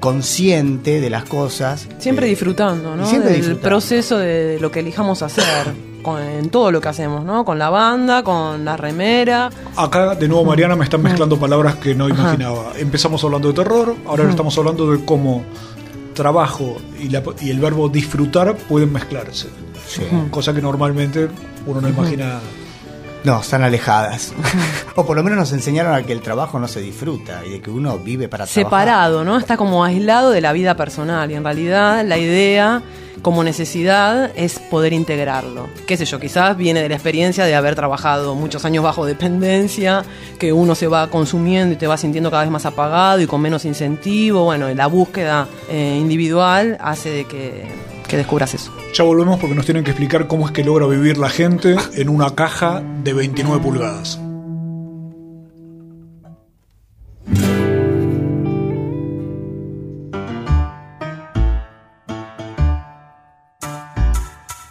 consciente de las cosas. Siempre Eh, disfrutando, ¿no? siempre Del disfrutando. proceso de lo que elijamos hacer. con- en todo lo que hacemos, ¿no? Con la banda, con la remera. Acá, de nuevo, Mariana, me están mezclando palabras que no Ajá. imaginaba. Empezamos hablando de terror, ahora estamos hablando de cómo trabajo y, la- y el verbo disfrutar pueden mezclarse. Cosa que normalmente uno no imagina. No, están alejadas. o por lo menos nos enseñaron a que el trabajo no se disfruta y de que uno vive para separado, ¿no? Está como aislado de la vida personal y en realidad la idea como necesidad es poder integrarlo. Qué sé yo, quizás viene de la experiencia de haber trabajado muchos años bajo dependencia, que uno se va consumiendo y te va sintiendo cada vez más apagado y con menos incentivo. Bueno, la búsqueda eh, individual hace de que, que descubras eso. Ya volvemos porque nos tienen que explicar cómo es que logra vivir la gente en una caja de 29 pulgadas.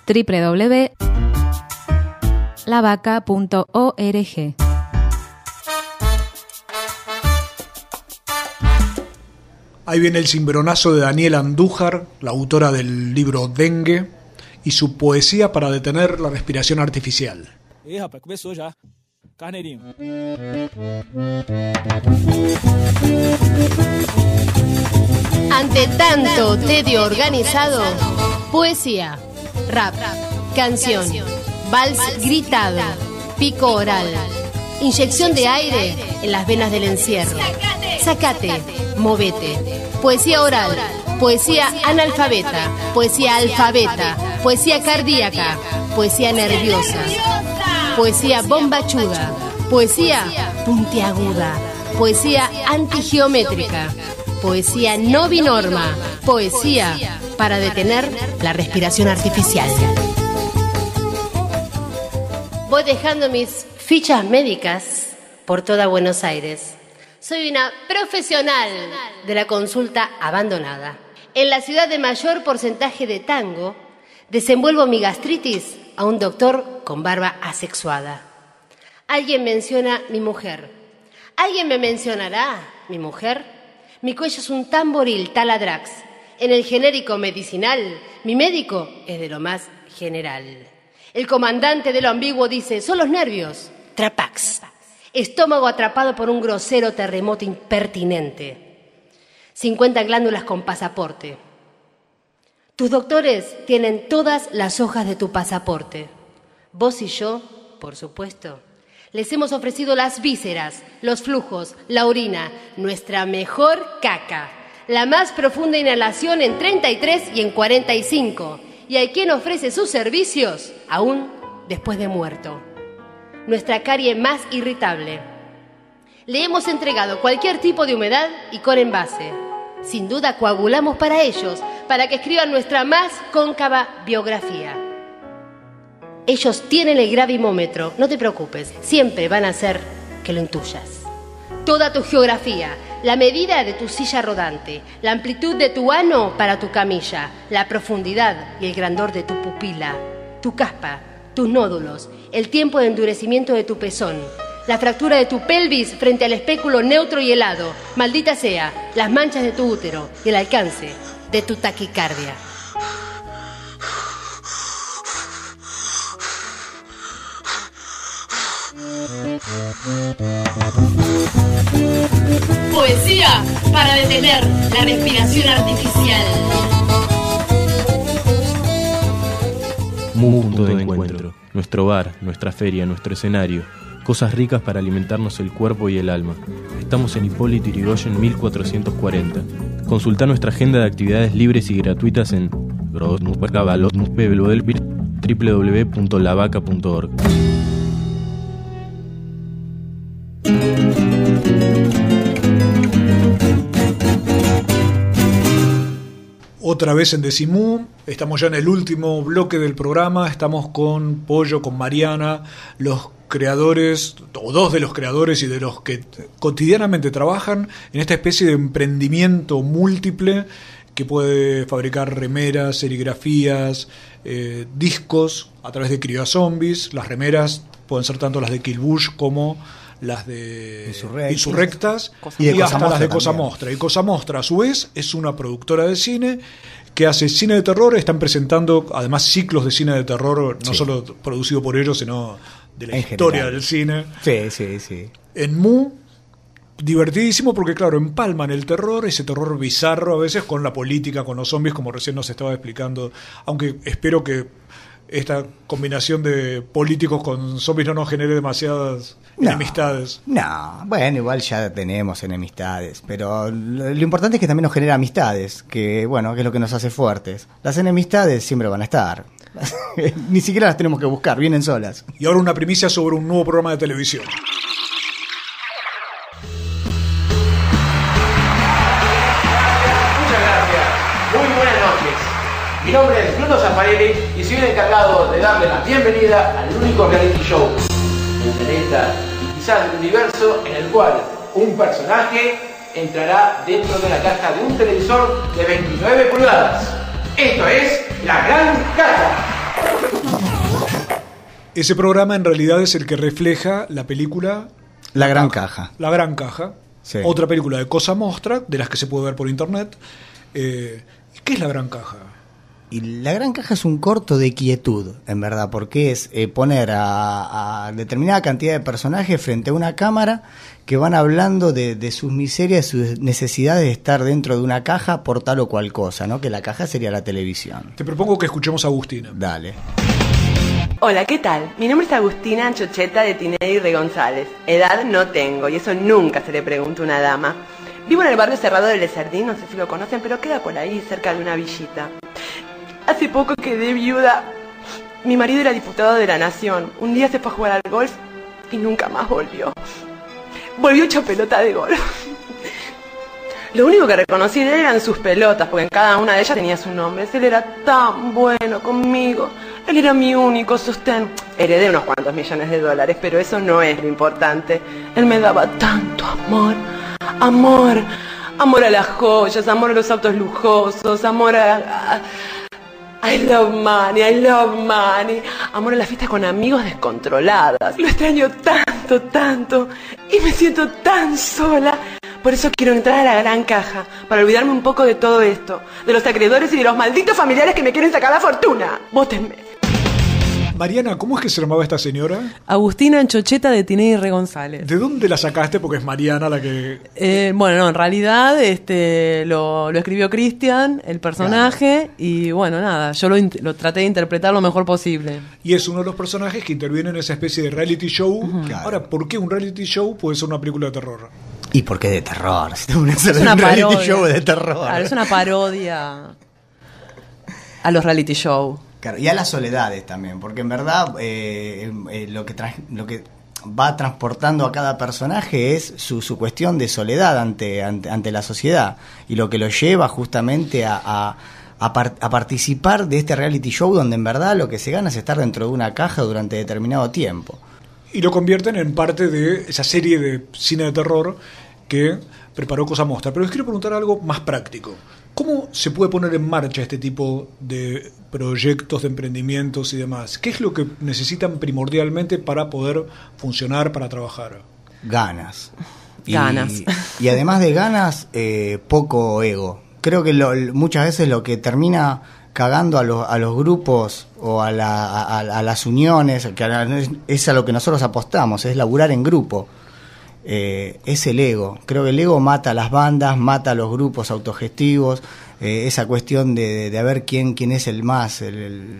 www.lavaca.org. Ahí viene el cimbronazo de Daniela Andújar, la autora del libro Dengue, y su poesía para detener la respiración artificial. Ih, rapaz, começou já. Carneirinho. Ante tanto tedio organizado, poesía, rap, canción, vals gritado, pico oral, inyección de aire en las venas del encierro. Sacate, movete. Poesía oral, poesía analfabeta, poesía alfabeta, poesía cardíaca, poesía nerviosa, poesía bombachuda, poesía puntiaguda, poesía antigeométrica, poesía no binorma, poesía para detener la respiración artificial. Voy dejando mis fichas médicas por toda Buenos Aires. Soy una profesional de la consulta abandonada. En la ciudad de mayor porcentaje de tango, desenvuelvo mi gastritis a un doctor con barba asexuada. Alguien menciona mi mujer. ¿Alguien me mencionará mi mujer? Mi cuello es un tamboril taladrax. En el genérico medicinal, mi médico es de lo más general. El comandante de lo ambiguo dice, son los nervios. Trapax. Estómago atrapado por un grosero terremoto impertinente. 50 glándulas con pasaporte. Tus doctores tienen todas las hojas de tu pasaporte. Vos y yo, por supuesto, les hemos ofrecido las vísceras, los flujos, la orina, nuestra mejor caca, la más profunda inhalación en 33 y en 45. Y hay quien ofrece sus servicios aún después de muerto. Nuestra carie más irritable. Le hemos entregado cualquier tipo de humedad y con envase. Sin duda coagulamos para ellos, para que escriban nuestra más cóncava biografía. Ellos tienen el gravimómetro, no te preocupes, siempre van a hacer que lo intuyas. Toda tu geografía, la medida de tu silla rodante, la amplitud de tu ano para tu camilla, la profundidad y el grandor de tu pupila, tu caspa, tus nódulos, el tiempo de endurecimiento de tu pezón, la fractura de tu pelvis frente al espéculo neutro y helado. Maldita sea, las manchas de tu útero y el alcance de tu taquicardia. Poesía para detener la respiración artificial. Mu punto de encuentro. Nuestro bar, nuestra feria, nuestro escenario. Cosas ricas para alimentarnos el cuerpo y el alma. Estamos en Hipólito Yrigoyen 1440. Consulta nuestra agenda de actividades libres y gratuitas en www.lavaca.org. Otra vez en Decimú, estamos ya en el último bloque del programa, estamos con Pollo, con Mariana, los creadores, o dos de los creadores y de los que cotidianamente trabajan en esta especie de emprendimiento múltiple que puede fabricar remeras, serigrafías, eh, discos a través de Cría Zombies. Las remeras pueden ser tanto las de Kill Bush como las de Insurrectas. Insurrectas Y de y, hasta las de también. Cosa Mostra. Y Cosa Mostra, a su vez, es una productora de cine que hace cine de terror. Están presentando además ciclos de cine de terror, no Sí. solo producido por ellos, sino de la En historia general. del cine. Sí, sí, sí. En Mu, divertidísimo porque, claro, empalman el terror, ese terror bizarro a veces, con la política, con los zombies, como recién nos estaba explicando. Aunque espero que esta combinación de políticos con zombies no nos genere demasiadas No. enemistades. No, bueno, igual ya tenemos enemistades, pero lo, lo importante es que también nos genera amistades, que bueno, que es lo que nos hace fuertes. Las enemistades siempre van a estar. Ni siquiera las tenemos que buscar, vienen solas. Y ahora una primicia sobre un nuevo programa de televisión. Muchas gracias. Muy buenas noches. Mi nombre es Bruno Zaffarelli el encargado de darle la bienvenida al único reality show del planeta y quizás del universo en el cual un personaje entrará dentro de la caja de un televisor de 29 pulgadas. Esto es La Gran Caja. Ese programa en realidad es el que refleja la película La gran caja. La Gran Caja, Sí. otra película de Cosa Mostra, de las que se puede ver por internet. Eh, ¿Qué es La Gran Caja? Y la gran caja es un corto de quietud, en verdad, porque es eh, poner a, a determinada cantidad de personajes frente a una cámara que van hablando de, de sus miserias, sus necesidades de estar dentro de una caja por tal o cual cosa, ¿no? Que la caja sería la televisión. Te propongo que escuchemos a Agustina. Dale. Hola, ¿qué tal? Mi nombre es Agustina Chocheta de Tinelli Rey González. Edad no tengo y eso nunca se le pregunta a una dama. Vivo en el barrio cerrado de Lesardín, no sé si lo conocen, pero queda por ahí, cerca de una villita. Hace poco quedé viuda. Mi marido era diputado de la Nación. Un día se fue a jugar al golf y nunca más volvió. Volvió hecho pelota de golf. Lo único que reconocí de él eran sus pelotas, porque en cada una de ellas tenía su nombre. Él era tan bueno conmigo. Él era mi único sostén. Heredé unos cuantos millones de dólares, pero eso no es lo importante. Él me daba tanto amor. Amor. Amor a las joyas, amor a los autos lujosos, amor a... a- I love money, I love money. Amor a la fiesta con amigos descontroladas. Lo extraño tanto, tanto. Y me siento tan sola. Por eso quiero entrar a la gran caja, para olvidarme un poco de todo esto, de los acreedores y de los malditos familiares que me quieren sacar la fortuna. Vótenme. Mariana, ¿cómo es que se llamaba esta señora? Agustina Anchocheta de Tinelli Re González. ¿De dónde la sacaste? Porque es Mariana la que... Eh, bueno, no, en realidad este, lo, lo escribió Cristian, el personaje, y bueno, nada, yo lo, traté de interpretar lo mejor posible. Y es uno de los personajes que interviene en esa especie de reality show. Ahora, ¿por qué un reality show puede ser una película de terror? ¿Y por qué de terror? Si te pones a hacer Es una un reality show de terror. Claro, es una parodia a los reality show. Claro, y a las soledades también, porque en verdad eh, eh, lo, que lo que va transportando a cada personaje es su, su cuestión de soledad ante, ante, ante la sociedad y lo que lo lleva justamente a, a, a a participar de este reality show donde en verdad lo que se gana es estar dentro de una caja durante determinado tiempo. Y lo convierten en parte de esa serie de cine de terror que preparó Cosa Mostra. Pero les quiero preguntar algo más práctico. ¿Cómo se puede poner en marcha este tipo de proyectos de emprendimientos y demás. ¿Qué es lo que necesitan primordialmente para poder funcionar, para trabajar? Ganas. Y- Ganas. Y, además de ganas, eh, poco ego. Creo que lo- muchas veces lo que termina cagando a, los- a los grupos o a, la- a- a las uniones, que a- es a lo que nosotros apostamos, es laburar en grupo. Eh, es el ego. Creo que el ego mata a las bandas, mata a los grupos autogestivos, eh, esa cuestión de, de, ver quién, quién es el más, el-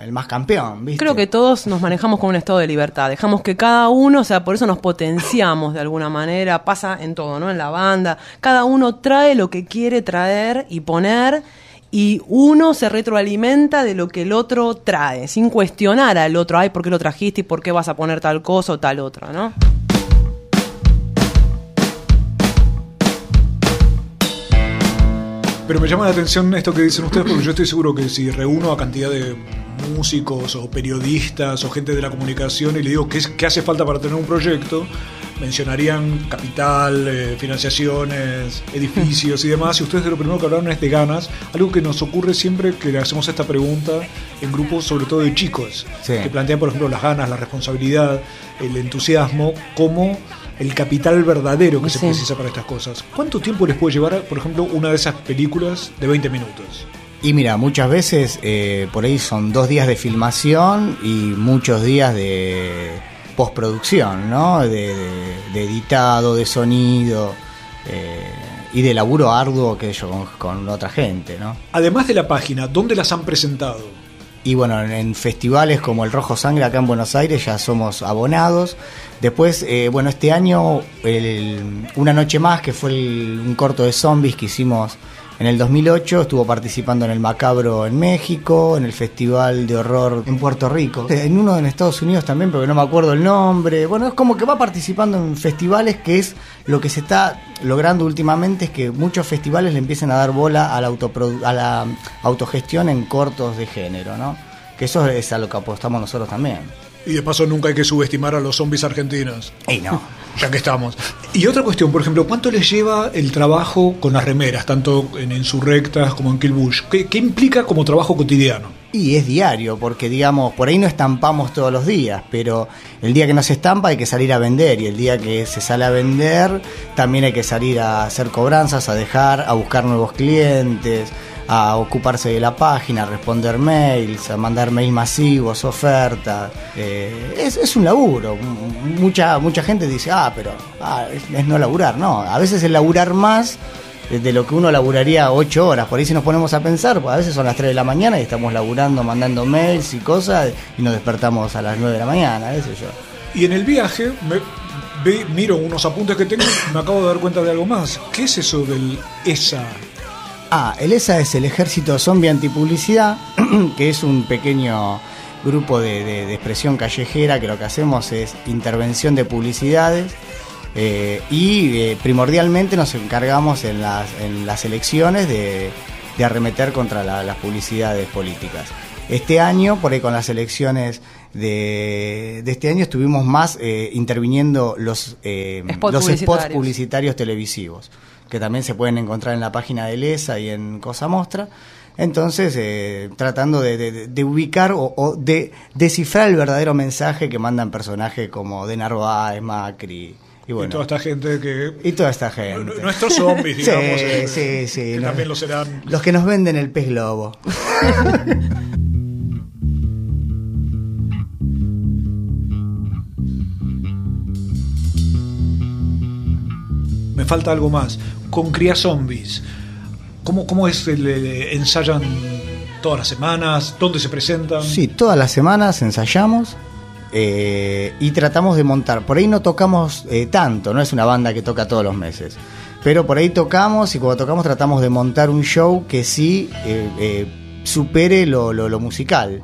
el más campeón. ¿viste? Creo que todos nos manejamos con un estado de libertad. Dejamos que cada uno, o sea, por eso nos potenciamos de alguna manera. Pasa en todo, ¿no? En la banda. Cada uno trae lo que quiere traer y poner. Y uno se retroalimenta de lo que el otro trae, sin cuestionar al otro, ay, ¿por qué lo trajiste y por qué vas a poner tal cosa o tal otra, ¿no? Pero me llama la atención esto que dicen ustedes porque yo estoy seguro que si reúno a cantidad de músicos o periodistas o gente de la comunicación y le digo qué, es- qué hace falta para tener un proyecto, mencionarían capital, eh, financiaciones, edificios y demás. Y ustedes de lo primero que hablaron es de ganas, algo que nos ocurre siempre que le hacemos esta pregunta en grupos, sobre todo de chicos, Sí. que plantean, por ejemplo, las ganas, la responsabilidad, el entusiasmo, como el capital verdadero que se precisa para estas cosas. ¿Cuánto tiempo les puede llevar, por ejemplo, una de esas películas de 20 minutos? Y mira, muchas veces eh, por ahí son dos días de filmación y muchos días de postproducción, ¿no? De, de- de editado, de sonido eh, y de laburo arduo que yo con, con otra gente, ¿no? Además de la página, ¿dónde las han presentado? Y bueno, en, festivales como el Rojo Sangre acá en Buenos Aires ya somos abonados. Después, eh, bueno, este año, el- Una Noche Más, que fue el- un corto de zombies que hicimos en el 2008, estuvo participando en el Macabro en México, en el Festival de Horror en Puerto Rico, en uno en Estados Unidos también, porque no me acuerdo el nombre. Bueno, es como que va participando en festivales, que es lo que se está logrando últimamente, es que muchos festivales le empiecen a dar bola a la, a la autogestión en cortos de género, ¿no? Que eso es a lo que apostamos nosotros también. Y de paso nunca hay que subestimar a los zombies argentinos. Y no. Ya que estamos. Y otra cuestión, por ejemplo, ¿cuánto les lleva el trabajo con las remeras, tanto en Insurrectas como en Kill Bush? ¿Qué, qué implica como trabajo cotidiano? Y es diario, porque digamos, por ahí no estampamos todos los días, pero el día que no se estampa hay que salir a vender y el día que se sale a vender también hay que salir a hacer cobranzas, a dejar, a buscar nuevos clientes, a ocuparse de la página, a responder mails, a mandar mails masivos, ofertas. Eh, es, es un laburo. Mucha, mucha gente dice, ah, pero ah, es, no laburar. No, a veces es laburar más de lo que uno laburaría ocho horas. Por ahí si nos ponemos a pensar, pues a veces son las 3 de la mañana y estamos laburando, mandando mails y cosas y nos despertamos a las 9 de la mañana, qué sé yo. Y en el viaje, me, ve- miro unos apuntes que tengo y me acabo de dar cuenta de algo más. ¿Qué es eso del ESA? Ah, el ESA es el Ejército Zombie Antipublicidad, que es un pequeño grupo de, de- de expresión callejera que lo que hacemos es intervención de publicidades eh, y eh, primordialmente nos encargamos en las, en las elecciones de, de arremeter contra la- las publicidades políticas. Este año, por ahí con las elecciones de, de este año, estuvimos más eh, interviniendo los, eh, Spots los spots publicitarios. publicitarios televisivos, que también se pueden encontrar en la página de LESA y en Cosa Mostra. Entonces, eh, tratando de, de- de ubicar o, o de descifrar el verdadero mensaje que mandan personajes como De Narváez, Macri y bueno. y toda esta gente que... y toda esta gente. Nuestros zombies, Sí, digamos. eh, sí, sí, Que no. también lo serán. Los que nos venden el pez globo. falta algo más. Con Cría Zombies, ¿cómo, cómo es? el, ¿Ensayan todas las semanas? ¿Dónde se presentan? Sí, todas las semanas ensayamos eh, y tratamos de montar. Por ahí no tocamos eh, tanto, no es una banda que toca todos los meses. Pero por ahí tocamos y cuando tocamos tratamos de montar un show que sí eh, supere lo, lo- lo musical.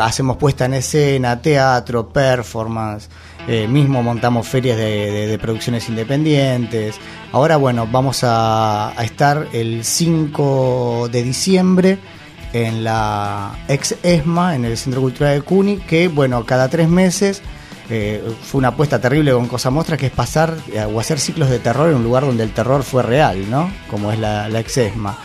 Hacemos puesta en escena, teatro, performance, eh, mismo montamos ferias de, de- de producciones independientes. Ahora, bueno, vamos a, a estar el 5 de diciembre en la ex ESMA, en el Centro Cultural de Cuni, que, bueno, cada tres meses eh, fue una apuesta terrible con Cosa Mostra, que es pasar eh, o hacer ciclos de terror en un lugar donde el terror fue real, ¿no? Como es la, la ex ESMA.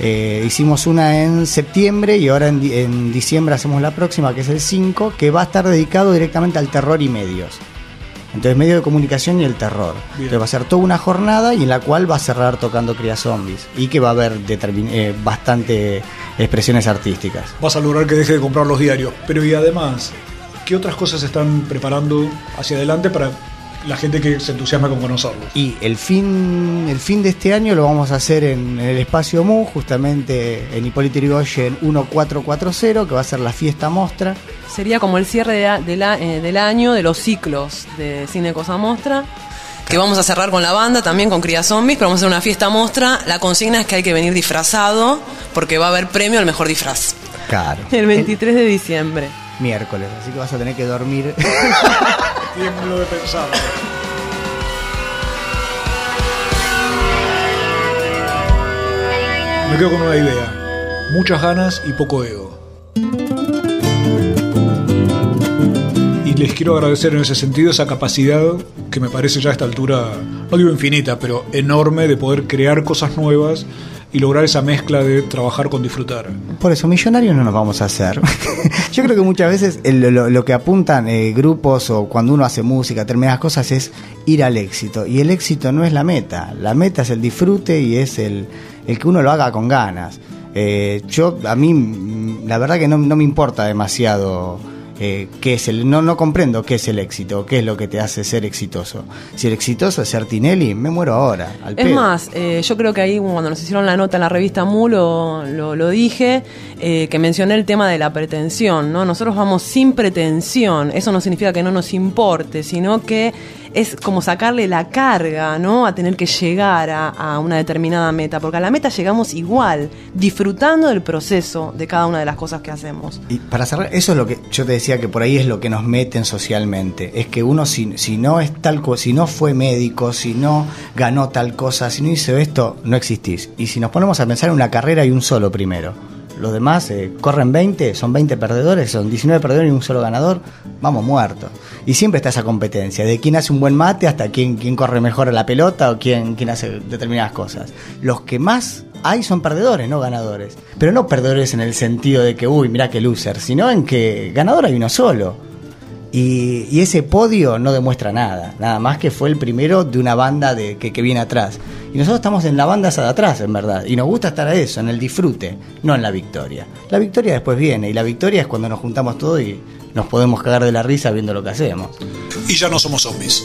Eh, hicimos una en septiembre y ahora en, di- en diciembre hacemos la próxima, que es el 5, que va a estar dedicado directamente al terror y medios. Entonces, medio de comunicación y el terror. Bien. Entonces, va a ser toda una jornada y en la cual va a cerrar tocando Cría Zombies. Y que va a haber eh, bastante expresiones artísticas. Vas a lograr que deje de comprar los diarios. Pero y además, ¿qué otras cosas están preparando hacia adelante para la gente que se entusiasma con conocerlos? Y el fin, el fin de este año lo vamos a hacer en, el espacio MU, justamente en Hipólito Yrigoyen 1440, que va a ser la fiesta mostra. Sería como el cierre de la- de la- eh, del año de los ciclos de Cine Cosa Mostra. Que vamos a cerrar con la banda, también con Cría Zombies, pero vamos a hacer una fiesta mostra. La consigna es que hay que venir disfrazado, porque va a haber premio al mejor disfraz. Claro. El 23 de diciembre. Miércoles, así que vas a tener que dormir. De. Me quedo con una idea. Muchas ganas y poco ego. Y les quiero agradecer en ese sentido esa capacidad que me parece ya a esta altura, no digo infinita, pero enorme de poder crear cosas nuevas y lograr esa mezcla de trabajar con disfrutar. Por eso, millonarios no nos vamos a hacer. Yo creo que muchas veces el- lo, que apuntan eh, grupos o cuando uno hace música, determinadas cosas, es ir al éxito. Y el éxito no es la meta. La meta es el disfrute y es el, el que uno lo haga con ganas. Eh, yo, a mí, mm, la verdad que no, no me importa demasiado eh, qué es el. No, no comprendo qué es el éxito, qué es lo que te hace ser exitoso. Si el exitoso es ser Tinelli, me muero ahora. Al Es pedo. más, eh, yo creo que ahí cuando nos hicieron la nota en la revista Mu lo, lo- lo dije, eh, que mencioné el tema de la pretensión, ¿no? Nosotros vamos sin pretensión, eso no significa que no nos importe, sino que es como sacarle la carga, ¿no? A tener que llegar a, una determinada meta, porque a la meta llegamos igual, disfrutando del proceso de cada una de las cosas que hacemos. Y para cerrar, eso es lo que yo te decía que por ahí es lo que nos meten socialmente. Es que uno si, si no es tal co- si no fue médico, si no ganó tal cosa, si no hizo esto, no existís. Y si nos ponemos a pensar en una carrera hay un solo primero. Los demás eh, corren 20, son 20 perdedores, son 19 perdedores y un solo ganador, vamos muertos. Y siempre está esa competencia, de quién hace un buen mate hasta quién, quién corre mejor a la pelota o quién, quién hace determinadas cosas. Los que más hay son perdedores, no ganadores. Pero no perdedores en el sentido de que, uy, mira qué loser, sino en que ganador hay uno solo. Y, y ese podio no demuestra nada, nada más que fue el primero de una banda de, que, que viene atrás. Y nosotros estamos en la banda esa de atrás, en verdad. Y nos gusta estar a eso, en el disfrute, no en la victoria. La victoria después viene, y la victoria es cuando nos juntamos todos y nos podemos cagar de la risa viendo lo que hacemos. Y ya no somos zombies.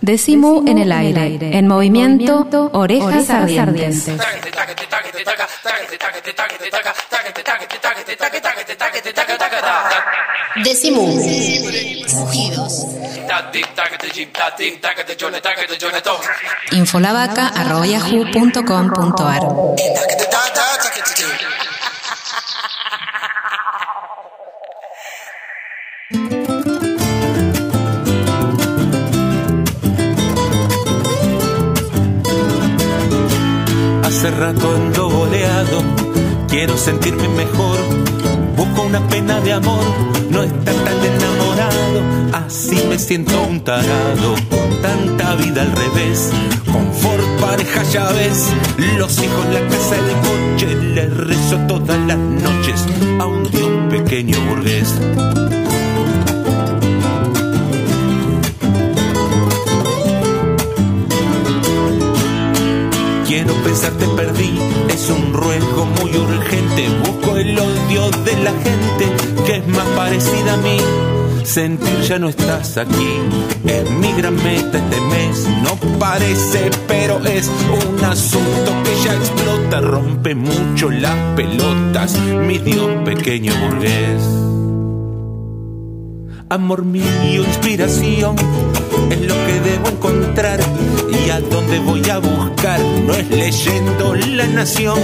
Decimu en el aire, en movimiento, orejas ardientes. Decimu. Mugidos. Infolavaca.yahoo.com.ar Hace rato ando boleado, quiero sentirme mejor. Busco una pena de amor, no estar tan enamorado. Así me siento un tarado, tanta vida al revés. Confort, pareja, ya ves. Los hijos, la casa, el coche. Le rezo todas las noches a un dios pequeño burgués. Pensar te perdí, es un ruego muy urgente. Busco el odio de la gente que es más parecida a mí. Sentir ya no estás aquí, es mi gran meta este mes. No parece, pero es un asunto que ya explota, rompe mucho las pelotas. Mi Dios pequeño burgués. Amor mío, inspiración, es lo que debo encontrar y a dónde voy a buscar. No es leyendo La Nación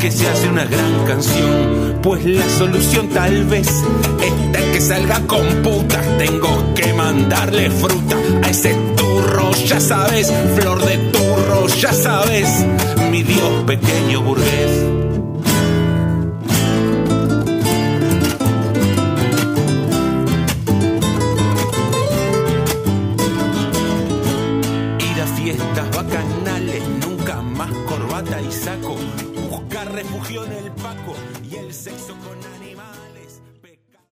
que se hace una gran canción, pues la solución tal vez está que salga con putas. Tengo que mandarle fruta a ese turro, ya sabes, flor de turro, ya sabes, mi Dios pequeño burgués.